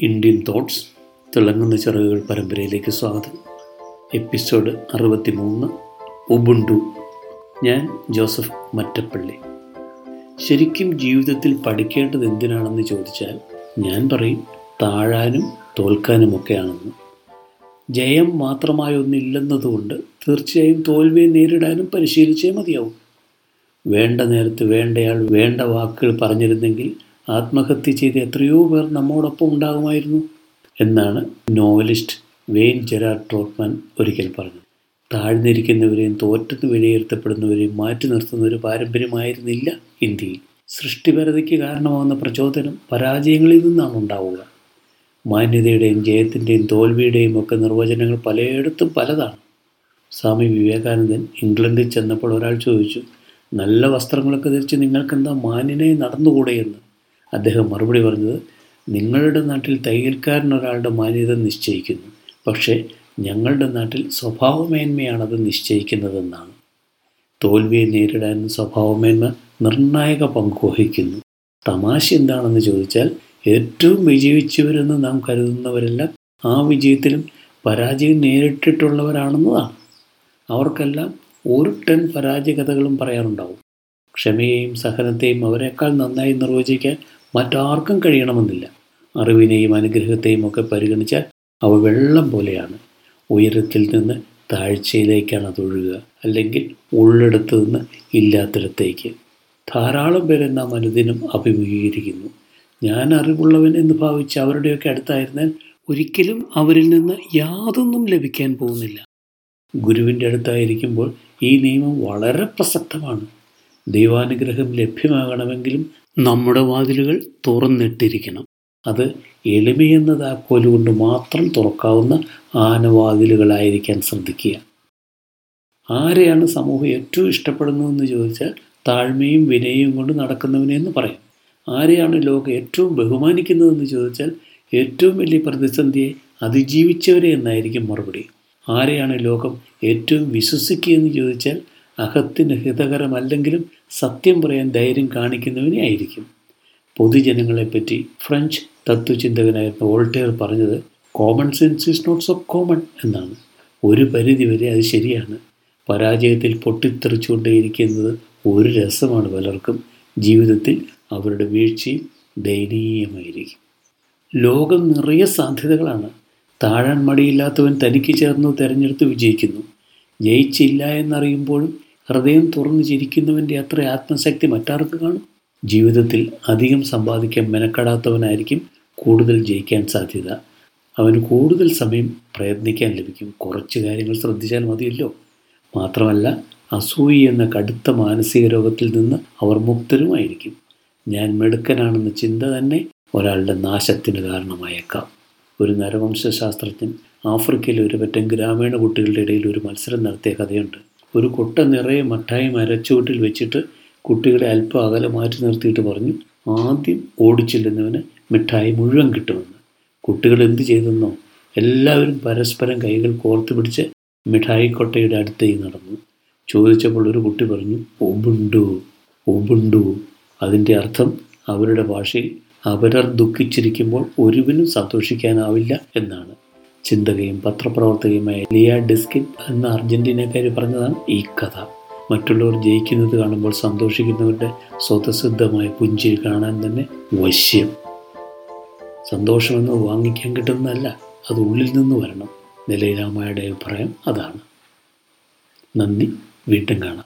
Indian thoughts തിളങ്ങുന്ന ചിറകുകൾ പരമ്പരയിലേക്ക് സ്വാഗതം. എപ്പിസോഡ് അറുപത്തി മൂന്ന് ഉബുണ്ടു. ഞാൻ ജോസഫ് മറ്റപ്പള്ളി. ശരിക്കും ജീവിതത്തിൽ പഠിക്കേണ്ടത് എന്തിനാണെന്ന് ചോദിച്ചാൽ ഞാൻ പറയും താഴാനും തോൽക്കാനുമൊക്കെയാണെന്ന്. ജയം മാത്രമായി ഒന്നില്ലെന്നതുകൊണ്ട് തീർച്ചയായും തോൽവിയെ നേരിടാനും പരിശീലിച്ചേ മതിയാവും. വേണ്ട നേരത്ത് വേണ്ടയാൾ വേണ്ട വാക്കുകൾ പറഞ്ഞിരുന്നെങ്കിൽ ആത്മഹത്യ ചെയ്ത എത്രയോ പേർ നമ്മോടൊപ്പം ഉണ്ടാകുമായിരുന്നു എന്നാണ് നോവലിസ്റ്റ് വെയിൻ ജെറാർഡ് ട്രോട്ട്മാൻ ഒരിക്കൽ പറഞ്ഞത്. താഴ്ന്നിരിക്കുന്നവരെയും തോറ്റെന്ന് വിലയിരുത്തപ്പെടുന്നവരെയും മാറ്റി നിർത്തുന്ന ഒരു പാരമ്പര്യമായിരുന്നില്ല ഇന്ത്യയിൽ. സൃഷ്ടിപരതയ്ക്ക് കാരണമാകുന്ന പ്രചോദനം പരാജയങ്ങളിൽ നിന്നാണ് ഉണ്ടാവുക. മാന്യതയുടെയും ജയത്തിന്റെയും തോൽവിയുടെയും ഒക്കെ നിർവചനങ്ങൾ പലയിടത്തും പലതാണ്. സ്വാമി വിവേകാനന്ദൻ ഇംഗ്ലണ്ടിൽ ചെന്നപ്പോൾ ഒരാൾ ചോദിച്ചു നല്ല വസ്ത്രങ്ങളൊക്കെ ധരിച്ച് നിങ്ങൾക്കെന്താ മാന്യനായി നടന്നുകൂടെയെന്ന് അദ്ദേഹം മറുപടി പറഞ്ഞത് നിങ്ങളുടെ നാട്ടിൽ തയ്യൽക്കാരൻ ഒരാളുടെ മാന്യത നിശ്ചയിക്കുന്നു. പക്ഷേ ഞങ്ങളുടെ നാട്ടിൽ സ്വഭാവമേന്മയാണത് നിശ്ചയിക്കുന്നതെന്നാണ്. തോൽവിയെ നേരിടാൻ സ്വഭാവമേന്മ നിർണായക പങ്ക് വഹിക്കുന്നു. തമാശ എന്താണെന്ന് ചോദിച്ചാൽ ഏറ്റവും വിജയിച്ചവരെന്ന് നാം കരുതുന്നവരെല്ലാം ആ വിജയത്തിലും പരാജയം നേരിട്ടിട്ടുള്ളവരാണെന്നതാണ്. അവർക്കെല്ലാം ഒരു ടൺ പരാജയകഥകളും പറയാനുണ്ടാവും. ക്ഷമയെയും സഹനത്തെയും അവരെക്കാൾ നന്നായി നിർവചിക്കാൻ മറ്റാർക്കും കഴിയണമെന്നില്ല. അറിവിനെയും അനുഗ്രഹത്തെയും ഒക്കെ പരിഗണിച്ചാൽ അവ വെള്ളം പോലെയാണ്. ഉയരത്തിൽ നിന്ന് താഴ്ചയിലേക്കാണ് അത് ഒഴുകുക അല്ലെങ്കിൽ ഉള്ളിടത്ത് നിന്ന് ഇല്ലാത്തിടത്തേക്ക്. ധാരാളം പേരെ നാം അനുദിനം അഭിമുഖീകരിക്കുന്നു. ഞാൻ അറിവുള്ളവൻ എന്ന് ഭാവിച്ച് അവരുടെയൊക്കെ അടുത്തായിരുന്നാൽ ഒരിക്കലും അവരിൽ നിന്ന് യാതൊന്നും ലഭിക്കാൻ പോകുന്നില്ല. ഗുരുവിന്റെ അടുത്തായിരിക്കുമ്പോൾ ഈ നിയമം വളരെ പ്രസക്തമാണ്. ദൈവാനുഗ്രഹം ലഭ്യമാകണമെങ്കിലും നമ്മുടെ വാതിലുകൾ തുറന്നിട്ടിരിക്കണം. അത് എളിമയെന്ന താക്കോലുകൊണ്ട് മാത്രം തുറക്കാവുന്ന ആനവാതിലുകളായിരിക്കാൻ ശ്രദ്ധിക്കുക. ആരെയാണ് സമൂഹം ഏറ്റവും ഇഷ്ടപ്പെടുന്നതെന്ന് ചോദിച്ചാൽ താഴ്മയും വിനയവും കൊണ്ട് നടക്കുന്നവനെ എന്ന് പറയും. ആരെയാണ് ലോകം ഏറ്റവും ബഹുമാനിക്കുന്നതെന്ന് ചോദിച്ചാൽ ഏറ്റവും വലിയ പ്രതിസന്ധിയെ അതിജീവിച്ചവരെ എന്നായിരിക്കും മറുപടി. ആരെയാണ് ലോകം ഏറ്റവും വിശ്വസിക്കുകയെന്ന് ചോദിച്ചാൽ അഹത്തിന് ഹിതകരമല്ലെങ്കിലും സത്യം പറയാൻ ധൈര്യം കാണിക്കുന്നവനെ ആയിരിക്കും. പൊതുജനങ്ങളെപ്പറ്റി ഫ്രഞ്ച് തത്വചിന്തകനായിരുന്ന വോൾട്ടേർ പറഞ്ഞത് common sense is not so common എന്നാണ്. ഒരു പരിധിവരെ അത് ശരിയാണ്. പരാജയത്തിൽ പൊട്ടിത്തെറിച്ചുകൊണ്ടേയിരിക്കുന്നത് ഒരു രസമാണ് പലർക്കും. ജീവിതത്തിൽ അവരുടെ വീഴ്ചയും ദയനീയമായിരിക്കും. ലോകം നിറയെ സാധ്യതകളാണ്. താഴാൻ മടിയില്ലാത്തവൻ തനിക്ക് ചേർന്ന് തിരഞ്ഞെടുത്ത് വിജയിക്കുന്നു. ജയിച്ചില്ല എന്നറിയുമ്പോഴും ഹൃദയം തുറന്നു ചിരിക്കുന്നവന്റെ അത്ര ആത്മശക്തി മറ്റാർക്ക് കാണും? ജീവിതത്തിൽ അധികം സമ്പാദിക്കാൻ മെനക്കെടാത്തവനായിരിക്കും കൂടുതൽ ജയിക്കാൻ സാധ്യത. അവന് കൂടുതൽ സമയം പ്രയത്നിക്കാൻ ലഭിക്കും. കുറച്ച് കാര്യങ്ങൾ ശ്രദ്ധിച്ചാൽ മതിയല്ലോ. മാത്രമല്ല അസൂയി എന്ന കടുത്ത മാനസിക രോഗത്തിൽ നിന്ന് അവർ മുക്തരുമായിരിക്കും. ഞാൻ മെടുക്കനാണെന്ന ചിന്ത തന്നെ ഒരാളുടെ നാശത്തിന് കാരണമായേക്കാം. ഒരു നരവംശാസ്ത്രജ്ഞൻ ആഫ്രിക്കയിലെ ഒരു പറ്റം ഗ്രാമീണ കുട്ടികളുടെ ഇടയിൽ ഒരു മത്സരം നടത്തിയ കഥയുണ്ട്. ഒരു കൊട്ട നിറയെ മഠായി മരച്ചുവട്ടിൽ വെച്ചിട്ട് കുട്ടികളെ അല്പം അകലെ മാറ്റി നിർത്തിയിട്ട് പറഞ്ഞു ആദ്യം ഓടിച്ചില്ലെന്നവന് മിഠായി മുഴുവൻ കിട്ടുമെന്ന്. കുട്ടികൾ എന്ത് ചെയ്തെന്നോ? എല്ലാവരും പരസ്പരം കൈകൾ കോർത്ത് പിടിച്ച് മിഠായി കൊട്ടയുടെ അടുത്തേക്ക് നടന്നു. ചോദിച്ചപ്പോൾ ഒരു കുട്ടി പറഞ്ഞു ഒബുണ്ടു ഒബുണ്ടു അതിന്റെ അർത്ഥം അവരുടെ ഭാഷയിൽ അവരർ ദുഃഖിച്ചിരിക്കുമ്പോൾ ഒരുവിനും സന്തോഷിക്കാനാവില്ല എന്നാണ്. ചിന്തകയും പത്രപ്രവർത്തകയുമായ ലിയ ഡിസ്കിൻ എന്ന അർജന്റീനക്കാരി പറഞ്ഞതാണ് ഈ കഥ. മറ്റുള്ളവർ ജയിക്കുന്നത് കാണുമ്പോൾ സന്തോഷിക്കുന്നവരുടെ സ്വതസിദ്ധമായ പുഞ്ചിരി കാണാൻ തന്നെ വശ്യം. സന്തോഷമെന്ന് വാങ്ങിക്കാൻ കിട്ടുന്നതല്ല അത് ഉള്ളിൽ നിന്ന് വരണം. നിലയിലാമയുടെ അഭിപ്രായം അതാണ്. നന്ദി വീണ്ടും കാണാം.